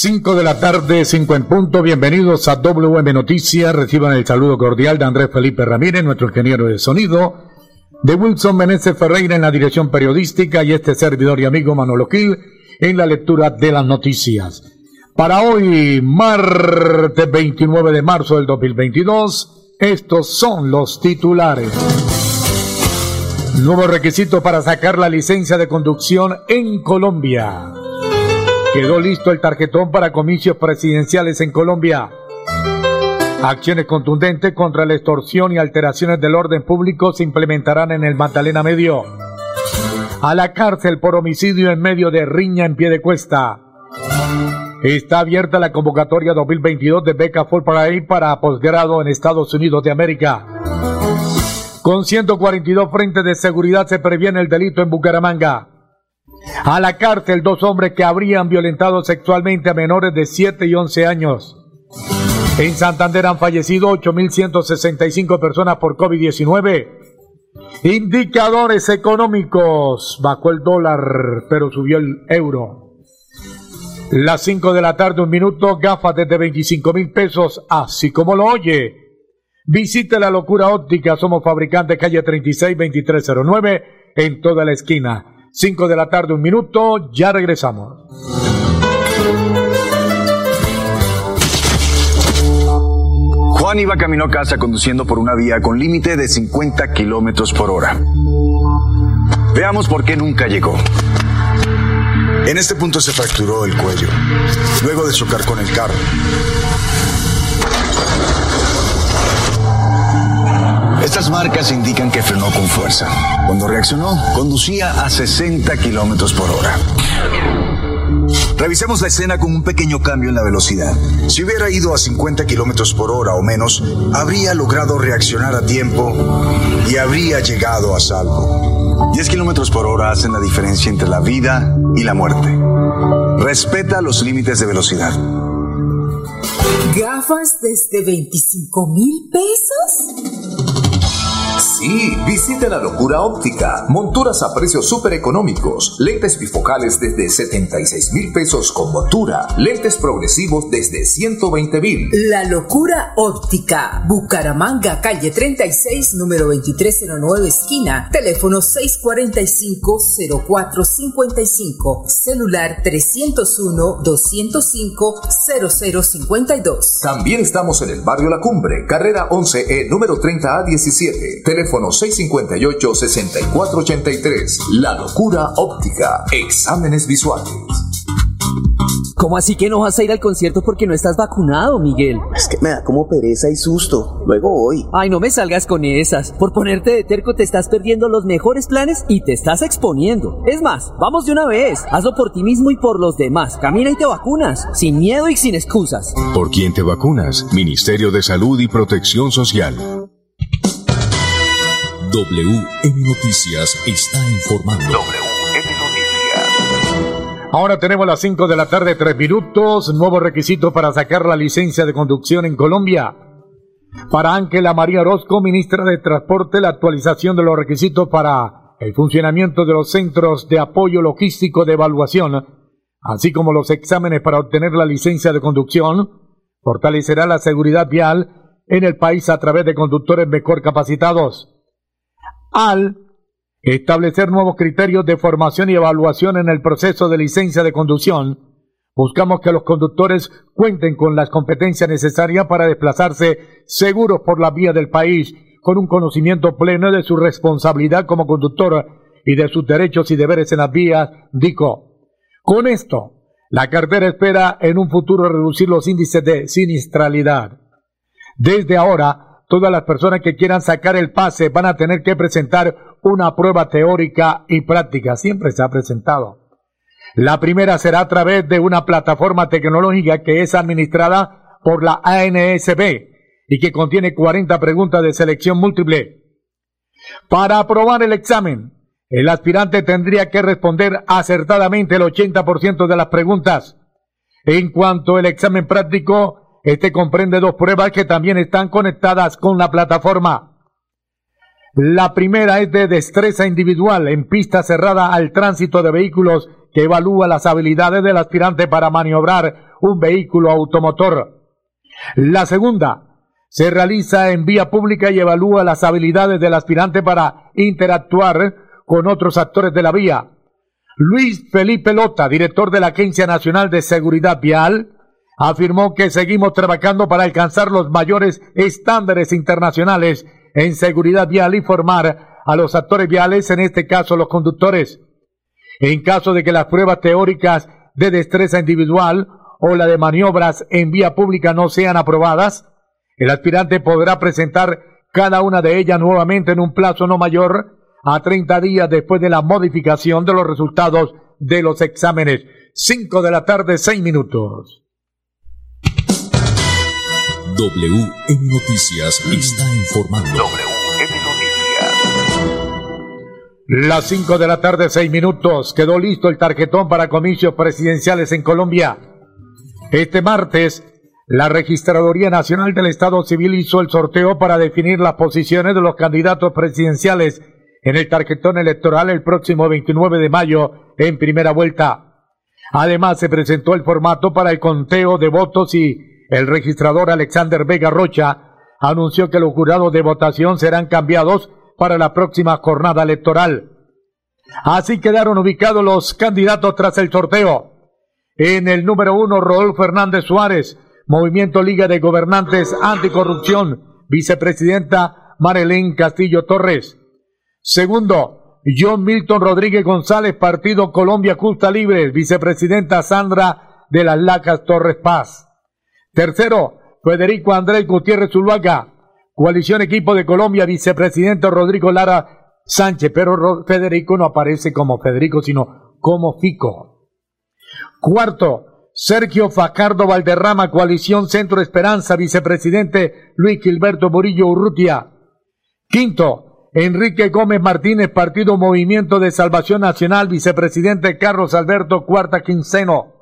5 de la tarde, 5 en punto. Bienvenidos a WM Noticias. Reciban el saludo cordial de Andrés Felipe Ramírez, nuestro ingeniero de sonido, de Wilson Meneses Ferreira en la dirección periodística y este servidor y amigo Manolo Gil en la lectura de las noticias. Para hoy, martes 29 de marzo del 2022, estos son los titulares. Nuevo requisito para sacar la licencia de conducción en Colombia. Quedó listo el tarjetón para comicios presidenciales en Colombia. Acciones contundentes contra la extorsión y alteraciones del orden público se implementarán en el Magdalena Medio. A la cárcel por homicidio en medio de riña en pie de cuesta. Está abierta la convocatoria 2022 de beca Fulbright para posgrado en Estados Unidos de América. Con 142 frentes de seguridad se previene el delito en Bucaramanga. A la cárcel dos hombres que habrían violentado sexualmente a menores de 7 y 11 años. En Santander han fallecido 8.165 personas por COVID-19. Indicadores económicos. Bajó el dólar, pero subió el euro. Las 5 de la tarde, un minuto, gafas desde 25 mil pesos, así como lo oye. Visite la locura óptica, somos fabricantes calle 36 2309 en toda la esquina. 5 de la tarde, un minuto, ya regresamos. Juan iba camino a casa conduciendo por una vía con límite de 50 kilómetros por hora. Veamos por qué nunca llegó. En este punto se fracturó el cuello, luego de chocar con el carro. Estas marcas indican que frenó con fuerza. Cuando reaccionó, conducía a 60 kilómetros por hora. Revisemos la escena con un pequeño cambio en la velocidad. Si hubiera ido a 50 kilómetros por hora o menos, habría logrado reaccionar a tiempo y habría llegado a salvo. 10 kilómetros por hora hacen la diferencia entre la vida y la muerte. Respeta los límites de velocidad. ¿Gafas desde 25 mil pesos? Sí, visite la locura óptica. Monturas a precios súper económicos. Lentes bifocales desde 76 mil pesos con montura. Lentes progresivos desde 120 mil. La locura óptica. Bucaramanga, calle 36, número 2309, esquina. Teléfono 645-0455. Celular 301-205-0052. También estamos en el barrio La Cumbre, carrera 11E, número 30A17. Teléfono 658-6483. La locura óptica. Exámenes visuales. ¿Cómo así que no vas a ir al concierto porque no estás vacunado, Miguel? Es que me da como pereza y susto. Luego voy. Ay, no me salgas con esas. Por ponerte de terco te estás perdiendo los mejores planes y te estás exponiendo. Es más, vamos de una vez. Hazlo por ti mismo y por los demás. Camina y te vacunas. Sin miedo y sin excusas. ¿Por quién te vacunas? Ministerio de Salud y Protección Social. WM Noticias está informando. WM Noticias. Ahora tenemos las 5 de la tarde, 3 minutos. Nuevo requisito para sacar la licencia de conducción en Colombia. Para Ángela María Orozco, ministra de Transporte, la actualización de los requisitos para el funcionamiento de los centros de apoyo logístico de evaluación, así como los exámenes para obtener la licencia de conducción, fortalecerá la seguridad vial en el país a través de conductores mejor capacitados al establecer nuevos criterios de formación y evaluación en el proceso de licencia de conducción, buscamos que los conductores cuenten con las competencias necesarias para desplazarse seguros por la vía del país, con un conocimiento pleno de su responsabilidad como conductor y de sus derechos y deberes en las vías, dijo. Con esto, la cartera espera en un futuro reducir los índices de sinistralidad. Desde ahora, todas las personas que quieran sacar el pase van a tener que presentar una prueba teórica y práctica. Siempre se ha presentado. La primera será a través de una plataforma tecnológica que es administrada por la ANSB y que contiene 40 preguntas de selección múltiple. Para aprobar el examen, el aspirante tendría que responder acertadamente el 80% de las preguntas. En cuanto al examen práctico, este comprende dos pruebas que también están conectadas con la plataforma. La primera es de destreza individual en pista cerrada al tránsito de vehículos que evalúa las habilidades del aspirante para maniobrar un vehículo automotor. La segunda se realiza en vía pública y evalúa las habilidades del aspirante para interactuar con otros actores de la vía. Luis Felipe Lota, director de la Agencia Nacional de Seguridad Vial, afirmó que seguimos trabajando para alcanzar los mayores estándares internacionales en seguridad vial y formar a los actores viales, en este caso los conductores. En caso de que las pruebas teóricas de destreza individual o la de maniobras en vía pública no sean aprobadas, el aspirante podrá presentar cada una de ellas nuevamente en un plazo no mayor a 30 días después de la modificación de los resultados de los exámenes. 5 de la tarde, 6 minutos. WM Noticias está informando. WM Noticias. Las 5 de la tarde, 6 minutos. Quedó listo el tarjetón para comicios presidenciales en Colombia. Este martes, la Registraduría Nacional del Estado Civil hizo el sorteo para definir las posiciones de los candidatos presidenciales en el tarjetón electoral el próximo 29 de mayo en primera vuelta. Además, se presentó el formato para el conteo de votos y el registrador Alexander Vega Rocha anunció que los jurados de votación serán cambiados para la próxima jornada electoral. Así quedaron ubicados los candidatos tras el sorteo. En el número uno, Rodolfo Fernández Suárez, Movimiento Liga de Gobernantes Anticorrupción, vicepresidenta Marilén Castillo Torres. Segundo, John Milton Rodríguez González, Partido Colombia Justa Libre, vicepresidenta Sandra de las Lacas Torres Paz. Tercero, Federico Andrés Gutiérrez Zuluaga, Coalición Equipo de Colombia, vicepresidente Rodrigo Lara Sánchez, pero Federico no aparece como Federico, sino como Fico. Cuarto, Sergio Facardo Valderrama, Coalición Centro Esperanza, vicepresidente Luis Gilberto Murillo Urrutia. Quinto, Enrique Gómez Martínez, Partido Movimiento de Salvación Nacional, vicepresidente Carlos Alberto Cuarta Quinceno.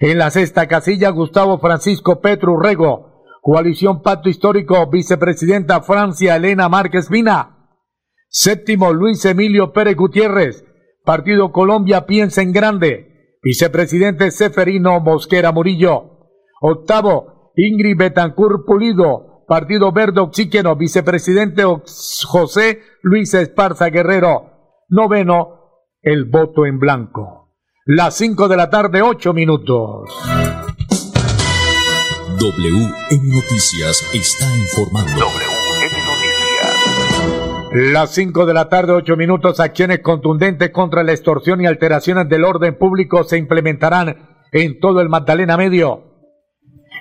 En la sexta casilla, Gustavo Francisco Petro Urrego, Coalición Pacto Histórico, vicepresidenta Francia Elena Márquez Vina. Séptimo, Luis Emilio Pérez Gutiérrez, Partido Colombia Piensa en Grande, Vicepresidente Seferino Mosquera Murillo. Octavo, Ingrid Betancur Pulido, Partido Verde Oxígeno, Vicepresidente José Luis Esparza Guerrero. Noveno, el voto en blanco. Las cinco de la tarde, ocho minutos. WM Noticias está informando. WM Noticias. Las 5 de la tarde, 8 minutos, acciones contundentes contra la extorsión y alteraciones del orden público se implementarán en todo el Magdalena Medio.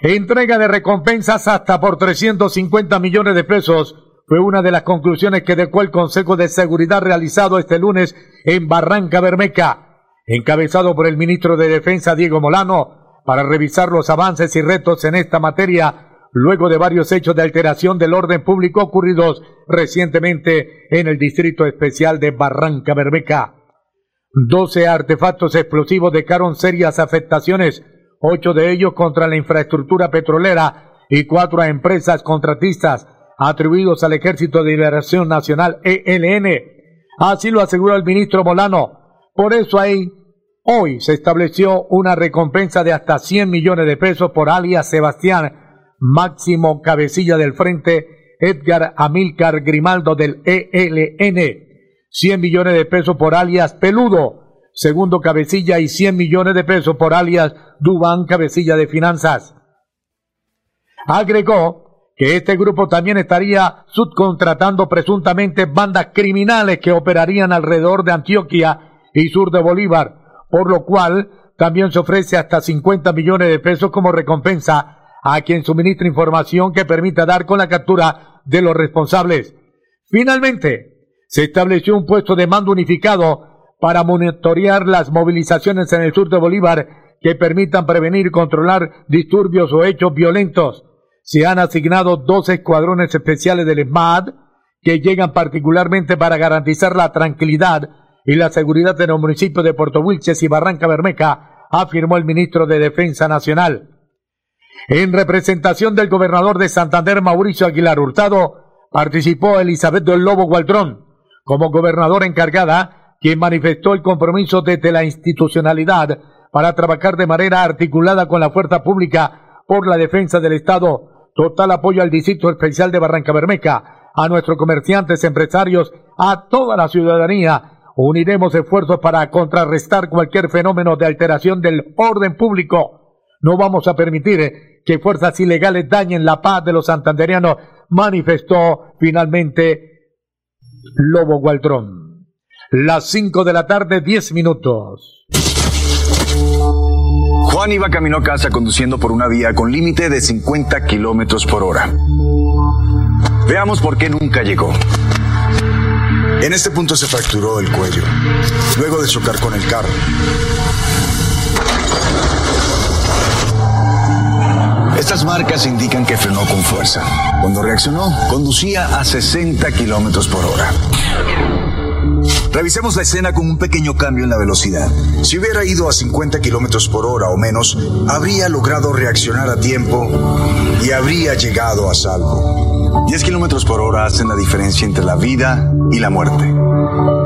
Entrega de recompensas hasta por 350 millones de pesos fue una de las conclusiones que dejó el Consejo de Seguridad realizado este lunes en Barranca Bermeca, encabezado por el ministro de Defensa Diego Molano, para revisar los avances y retos en esta materia luego de varios hechos de alteración del orden público ocurridos recientemente en el Distrito Especial de Barranca Bermeca. Doce artefactos explosivos dejaron serias afectaciones, ocho de ellos contra la infraestructura petrolera y cuatro a empresas contratistas atribuidos al Ejército de Liberación Nacional ELN. Así lo aseguró el ministro Molano. Por eso ahí, hoy se estableció una recompensa de hasta 100 millones de pesos por alias Sebastián Máximo Cabecilla del Frente, Edgar Amílcar Grimaldo del ELN. 100 millones de pesos por alias Peludo, segundo Cabecilla, y 100 millones de pesos por alias Dubán Cabecilla de Finanzas. Agregó que este grupo también estaría subcontratando presuntamente bandas criminales que operarían alrededor de Antioquia y sur de Bolívar, por lo cual también se ofrece hasta 50 millones de pesos como recompensa a quien suministre información que permita dar con la captura de los responsables. Finalmente, se estableció un puesto de mando unificado para monitorear las movilizaciones en el sur de Bolívar que permitan prevenir y controlar disturbios o hechos violentos. Se han asignado dos escuadrones especiales del ESMAD que llegan particularmente para garantizar la tranquilidad y la seguridad en los municipios de Puerto Wilches y Barranca Bermeja, afirmó el ministro de Defensa Nacional. En representación del gobernador de Santander, Mauricio Aguilar Hurtado, participó Elizabeth del Lobo Gualdrón como gobernadora encargada, quien manifestó el compromiso desde la institucionalidad para trabajar de manera articulada con la fuerza pública por la defensa del Estado. Total apoyo al Distrito Especial de Barranca Bermeja, a nuestros comerciantes, empresarios, a toda la ciudadanía. Uniremos esfuerzos para contrarrestar cualquier fenómeno de alteración del orden público. No vamos a permitir que fuerzas ilegales dañen la paz de los santanderianos, manifestó finalmente Lobo Gualdrón. Las 5 de la tarde, 10 minutos. Juan iba camino a casa conduciendo por una vía con límite de 50 kilómetros por hora. Veamos por qué nunca llegó. En este punto se fracturó el cuello, luego de chocar con el carro. Estas marcas indican que frenó con fuerza. Cuando reaccionó, conducía a 60 kilómetros por hora. Revisemos la escena con un pequeño cambio en la velocidad. Si hubiera ido a 50 kilómetros por hora o menos, habría logrado reaccionar a tiempo y habría llegado a salvo. 10 kilómetros por hora hacen la diferencia entre la vida y la muerte.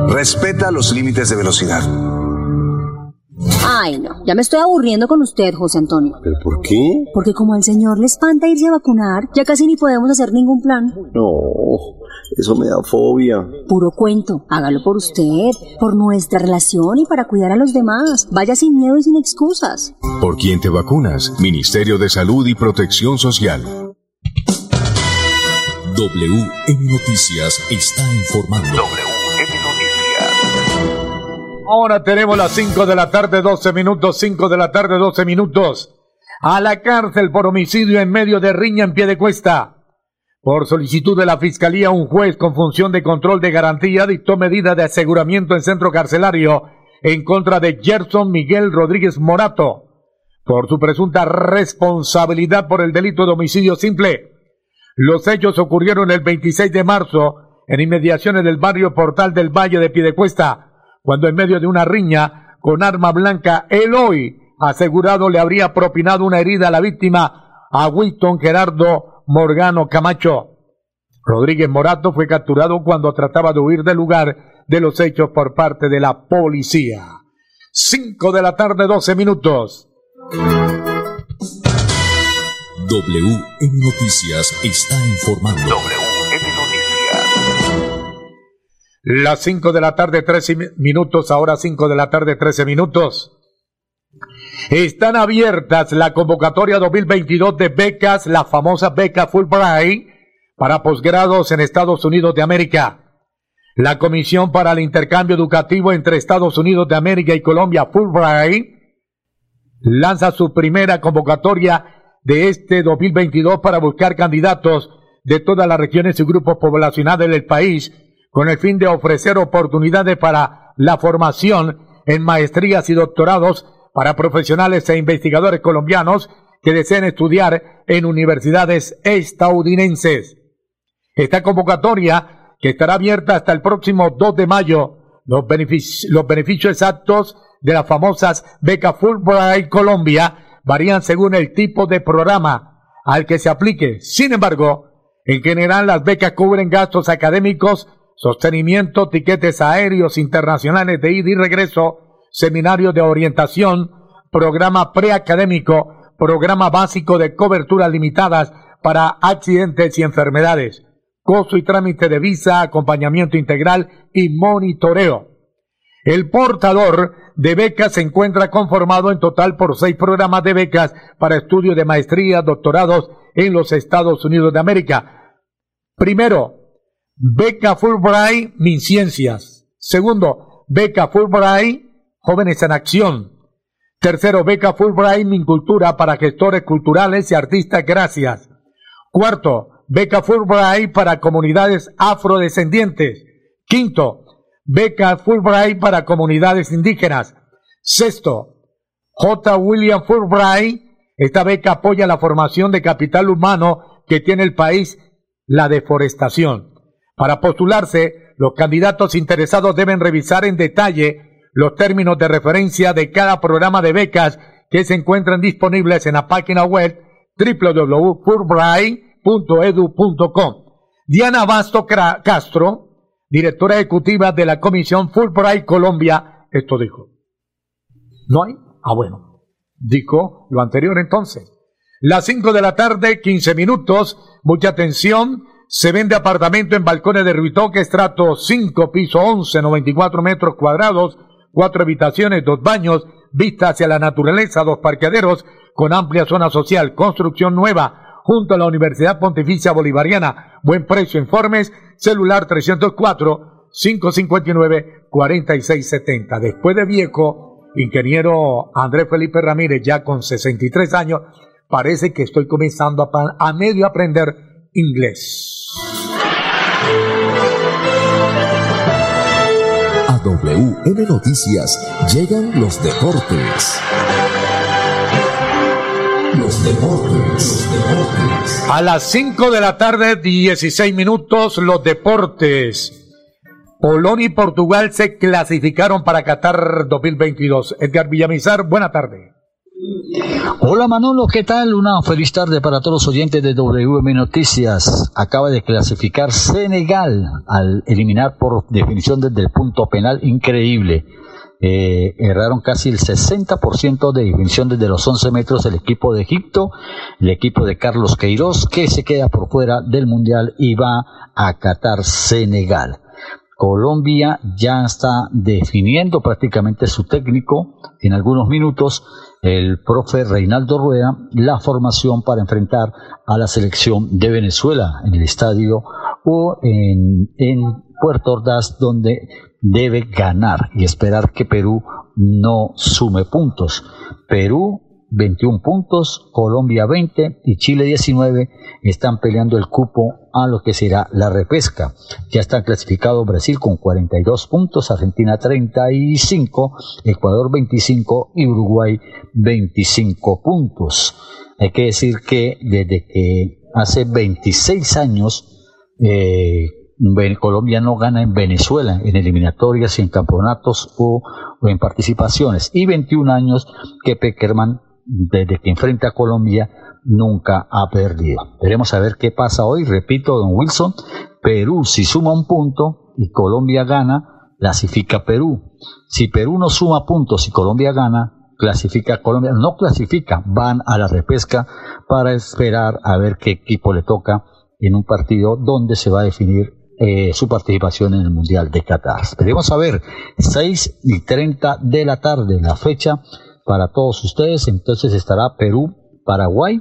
Respeta los límites de velocidad. Ay, no, ya me estoy aburriendo con usted, José Antonio. ¿Pero por qué? Porque como al señor le espanta irse a vacunar, ya casi ni podemos hacer ningún plan. No, eso me da fobia. Puro cuento, hágalo por usted, por nuestra relación y para cuidar a los demás. Vaya sin miedo y sin excusas. ¿Por quién te vacunas? Ministerio de Salud y Protección Social. WM Noticias está informando. Ahora tenemos las 5 de la tarde, 12 minutos, 5 de la tarde, 12 minutos. A la cárcel por homicidio en medio de riña en pie de cuesta. Por solicitud de la Fiscalía, un juez con función de control de garantía dictó medida de aseguramiento en centro carcelario en contra de Gerson Miguel Rodríguez Morato por su presunta responsabilidad por el delito de homicidio simple. Los hechos ocurrieron el 26 de marzo en inmediaciones del barrio Portal del Valle de Piedecuesta, cuando en medio de una riña con arma blanca, Eloy asegurado le habría propinado una herida a la víctima, a Wilton Gerardo Morgano Camacho. Rodríguez Morato fue capturado cuando trataba de huir del lugar de los hechos por parte de la policía. 5 de la tarde, 12 minutos. WM Noticias está informando. Las 5 de la tarde, 13 minutos, ahora 5 de la tarde, 13 minutos. Están abiertas la convocatoria 2022 de becas, la famosa beca Fulbright, para posgrados en Estados Unidos de América. La Comisión para el Intercambio Educativo entre Estados Unidos de América y Colombia, Fulbright, lanza su primera convocatoria de este 2022 para buscar candidatos de todas las regiones y grupos poblacionales del país con el fin de ofrecer oportunidades para la formación en maestrías y doctorados para profesionales e investigadores colombianos que deseen estudiar en universidades estadounidenses. Esta convocatoria, que estará abierta hasta el próximo 2 de mayo, los, los beneficios exactos de las famosas becas Fulbright Colombia varían según el tipo de programa al que se aplique. Sin embargo, en general las becas cubren gastos académicos sostenimiento, tiquetes aéreos internacionales de ida y regreso, seminarios de orientación, programa preacadémico, programa básico de coberturas limitadas para accidentes y enfermedades, costo y trámite de visa, acompañamiento integral y monitoreo. El portador de becas se encuentra conformado en total por seis programas de becas para estudios de maestría, doctorados en los Estados Unidos de América. Primero, Beca Fulbright ciencias. Segundo, Beca Fulbright Jóvenes en Acción. Tercero, Beca Fulbright cultura para gestores culturales y artistas gracias. Cuarto, Beca Fulbright para comunidades afrodescendientes. Quinto, beca Fulbright para comunidades indígenas. Sexto, J. William Fulbright. Esta beca apoya la formación de capital humano que tiene el país, la deforestación. Para postularse, los candidatos interesados deben revisar en detalle los términos de referencia de cada programa de becas que se encuentran disponibles en la página web www.fulbright.edu.com. Diana Basto Castro, directora ejecutiva de la Comisión Fulbright Colombia, esto dijo. ¿No hay? Ah, bueno. Dijo lo anterior entonces. Las 5 de la tarde, 15 minutos. Mucha atención. Se vende apartamento en balcones de Ruitoque, estrato 5, piso 11, 94 metros cuadrados, cuatro habitaciones, dos baños, vista hacia la naturaleza, dos parqueaderos, con amplia zona social, construcción nueva, junto a la Universidad Pontificia Bolivariana. Buen precio, informes, celular 304 559 4670. Después de viejo, ingeniero Andrés Felipe Ramírez, ya con 63 años, parece que estoy comenzando a, a medio aprender inglés. A WM Noticias llegan los deportes. Los deportes, deportes. A las 5 de la tarde, 16 minutos, los deportes. Polonia y Portugal se clasificaron para Qatar 2022. Edgar Villamizar, buena tarde. Hola Manolo, ¿qué tal? Una feliz tarde para todos los oyentes de WM Noticias. Acaba de clasificar Senegal al eliminar por definición desde el punto penal increíble. Eh, erraron casi el 60% de definición desde los 11 metros el equipo de Egipto, el equipo de Carlos Queiroz, que se queda por fuera del Mundial y va a Qatar Senegal. Colombia ya está definiendo prácticamente su técnico en algunos minutos el profe Reinaldo Rueda la formación para enfrentar a la selección de Venezuela en el estadio o en, en Puerto Ordaz donde debe ganar y esperar que Perú no sume puntos. Perú 21 puntos, Colombia 20 y Chile 19 están peleando el cupo a lo que será la repesca. Ya está clasificado Brasil con 42 puntos, Argentina 35, Ecuador 25 y Uruguay 25 puntos. Hay que decir que desde que hace 26 años eh, Colombia no gana en Venezuela en eliminatorias, en campeonatos o, o en participaciones y 21 años que Peckerman desde que enfrenta a Colombia nunca ha perdido. Veremos a ver qué pasa hoy. Repito, don Wilson, Perú si suma un punto y Colombia gana, clasifica Perú. Si Perú no suma puntos y Colombia gana, clasifica Colombia. No clasifica, van a la repesca para esperar a ver qué equipo le toca en un partido donde se va a definir eh, su participación en el Mundial de Qatar. Veremos a ver, 6 y 30 de la tarde, la fecha para todos ustedes. Entonces estará Perú, Paraguay,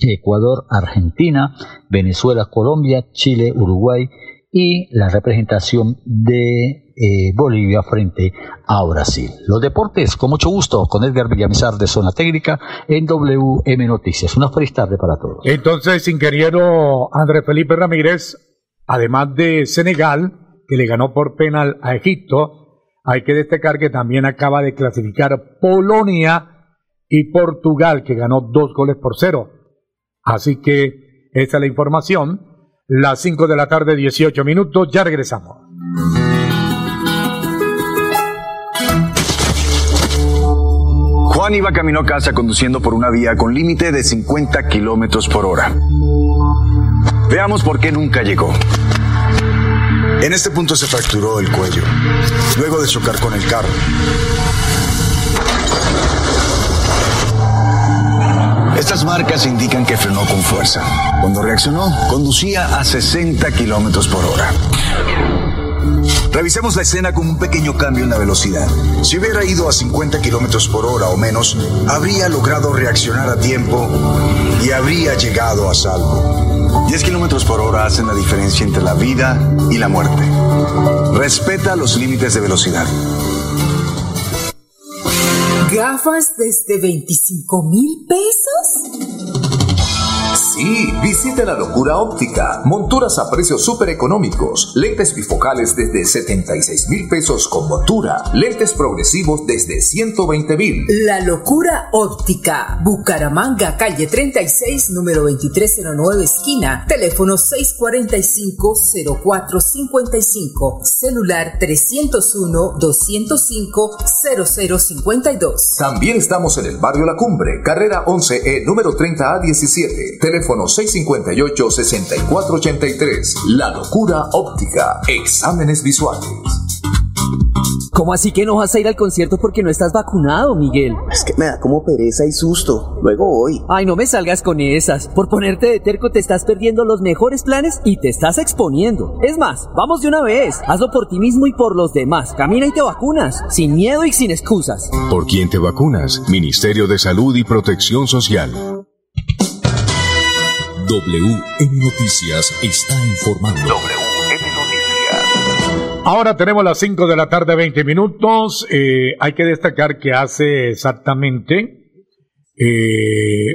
Ecuador, Argentina, Venezuela, Colombia, Chile, Uruguay y la representación de eh, Bolivia frente a Brasil. Los deportes, con mucho gusto, con Edgar Villamizar de Zona Técnica en WM Noticias. Una feliz tarde para todos. Entonces, ingeniero Andrés Felipe Ramírez, además de Senegal, que le ganó por penal a Egipto, hay que destacar que también acaba de clasificar Polonia y Portugal, que ganó dos goles por cero. Así que esta es la información. Las 5 de la tarde, 18 minutos, ya regresamos. Juan iba camino a casa conduciendo por una vía con límite de 50 kilómetros por hora. Veamos por qué nunca llegó. En este punto se fracturó el cuello, luego de chocar con el carro. Estas marcas indican que frenó con fuerza. Cuando reaccionó, conducía a 60 kilómetros por hora. Revisemos la escena con un pequeño cambio en la velocidad. Si hubiera ido a 50 kilómetros por hora o menos, habría logrado reaccionar a tiempo y habría llegado a salvo. 10 kilómetros por hora hacen la diferencia entre la vida y la muerte. Respeta los límites de velocidad. ¿Gafas desde 25 mil pesos? Sí, visite la locura óptica. Monturas a precios súper económicos. Lentes bifocales desde 76 mil pesos con montura. Lentes progresivos desde 120 mil. La locura óptica. Bucaramanga, calle 36, número 2309, esquina. Teléfono 645-0455. Celular 301-205-0052. También estamos en el barrio La Cumbre, carrera 11E, número 30A17. Teléfono 658-6483. La locura óptica. Exámenes visuales. ¿Cómo así que no vas a ir al concierto porque no estás vacunado, Miguel? Es que me da como pereza y susto. Luego voy. Ay, no me salgas con esas. Por ponerte de terco te estás perdiendo los mejores planes y te estás exponiendo. Es más, vamos de una vez. Hazlo por ti mismo y por los demás. Camina y te vacunas. Sin miedo y sin excusas. ¿Por quién te vacunas? Ministerio de Salud y Protección Social. WM Noticias está informando. WM Noticias. Ahora tenemos las 5 de la tarde, 20 minutos. Eh, hay que destacar que hace exactamente. eh,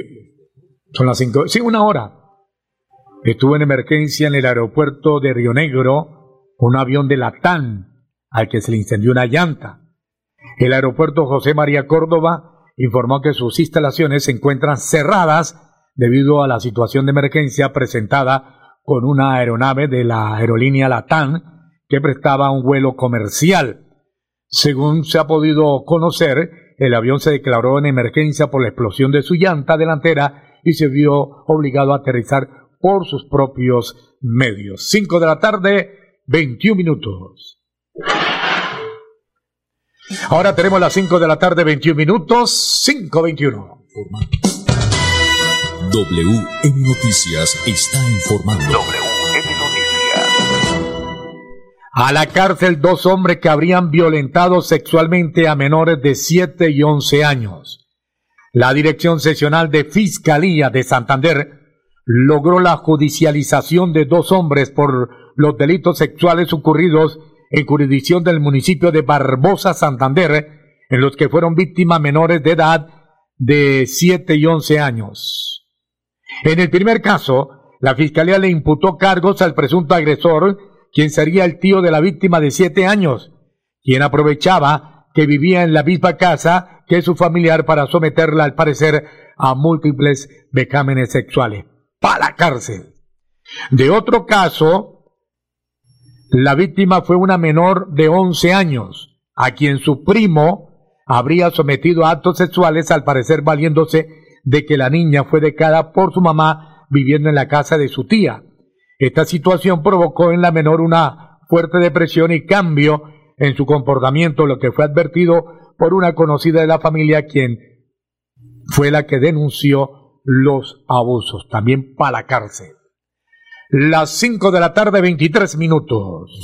son las 5. Sí, una hora. Estuvo en emergencia en el aeropuerto de Río Negro un avión de Latán al que se le incendió una llanta. El aeropuerto José María Córdoba informó que sus instalaciones se encuentran cerradas debido a la situación de emergencia presentada con una aeronave de la aerolínea Latam que prestaba un vuelo comercial. Según se ha podido conocer, el avión se declaró en emergencia por la explosión de su llanta delantera y se vio obligado a aterrizar por sus propios medios. 5 de la tarde, 21 minutos. Ahora tenemos las 5 de la tarde, 21 minutos, 5.21. WM Noticias está informando. WM Noticias. A la cárcel dos hombres que habrían violentado sexualmente a menores de 7 y 11 años. La Dirección Seccional de Fiscalía de Santander logró la judicialización de dos hombres por los delitos sexuales ocurridos en jurisdicción del municipio de Barbosa, Santander, en los que fueron víctimas menores de edad de 7 y 11 años. En el primer caso, la Fiscalía le imputó cargos al presunto agresor, quien sería el tío de la víctima de 7 años, quien aprovechaba que vivía en la misma casa que su familiar para someterla, al parecer, a múltiples becámenes sexuales. ¡Para la cárcel! De otro caso, la víctima fue una menor de 11 años, a quien su primo habría sometido a actos sexuales, al parecer valiéndose de que la niña fue decada por su mamá viviendo en la casa de su tía. Esta situación provocó en la menor una fuerte depresión y cambio en su comportamiento, lo que fue advertido por una conocida de la familia, quien fue la que denunció los abusos, también para la cárcel. Las 5 de la tarde, 23 minutos.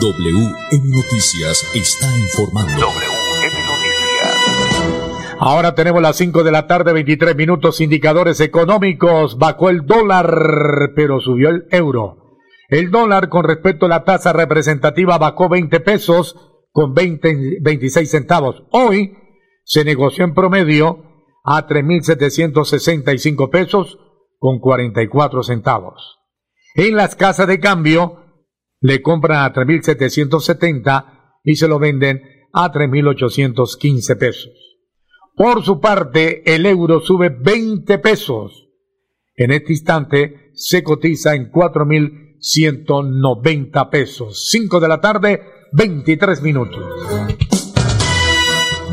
WM Noticias está informando. Ahora tenemos las 5 de la tarde, 23 minutos, indicadores económicos. Bajó el dólar, pero subió el euro. El dólar con respecto a la tasa representativa bajó 20 pesos con 20, 26 centavos. Hoy se negoció en promedio a 3.765 pesos con 44 centavos. En las casas de cambio le compran a 3.770 y se lo venden a 3.815 pesos. Por su parte, el euro sube 20 pesos. En este instante se cotiza en 4.190 pesos. 5 de la tarde, 23 minutos.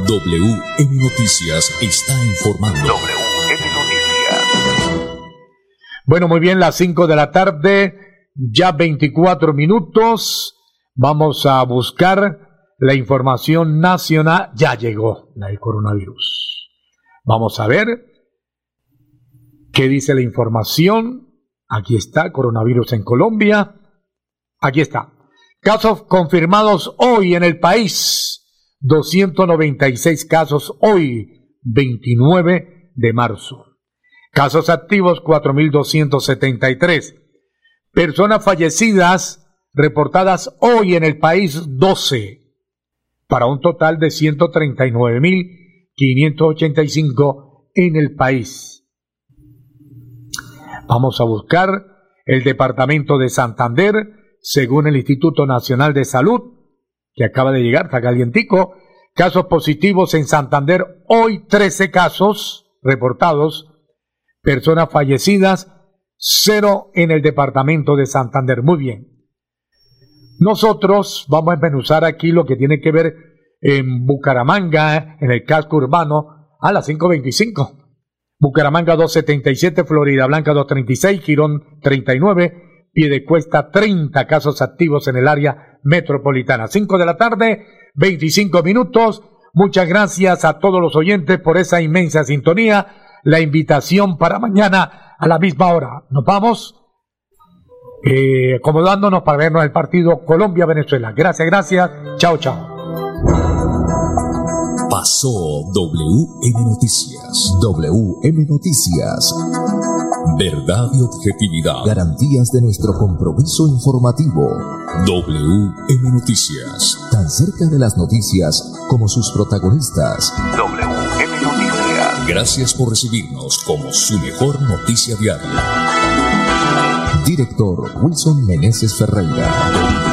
WM Noticias está informando. WM Noticias. Bueno, muy bien, las 5 de la tarde, ya 24 minutos. Vamos a buscar la información nacional. Ya llegó la del coronavirus. Vamos a ver qué dice la información. Aquí está, coronavirus en Colombia. Aquí está. Casos confirmados hoy en el país. 296 casos hoy, 29 de marzo. Casos activos 4.273. Personas fallecidas reportadas hoy en el país 12, para un total de 139.585 en el país. Vamos a buscar el departamento de Santander, según el Instituto Nacional de Salud, que acaba de llegar, está calientico. Casos positivos en Santander, hoy 13 casos reportados, personas fallecidas, cero en el departamento de Santander. Muy bien. Nosotros vamos a desmenuzar aquí lo que tiene que ver en Bucaramanga, en el casco urbano, a las 5.25. Bucaramanga 277, Florida Blanca 236, Girón 39, Piedecuesta 30 casos activos en el área metropolitana. 5 de la tarde, 25 minutos. Muchas gracias a todos los oyentes por esa inmensa sintonía. La invitación para mañana a la misma hora. Nos vamos eh, acomodándonos para vernos el partido Colombia-Venezuela. Gracias, gracias. Chao, chao. Pasó WM Noticias. WM Noticias. Verdad y objetividad. Garantías de nuestro compromiso informativo. WM Noticias. Tan cerca de las noticias como sus protagonistas. WM Noticias. Gracias por recibirnos como su mejor noticia diaria. Director Wilson Meneses Ferreira.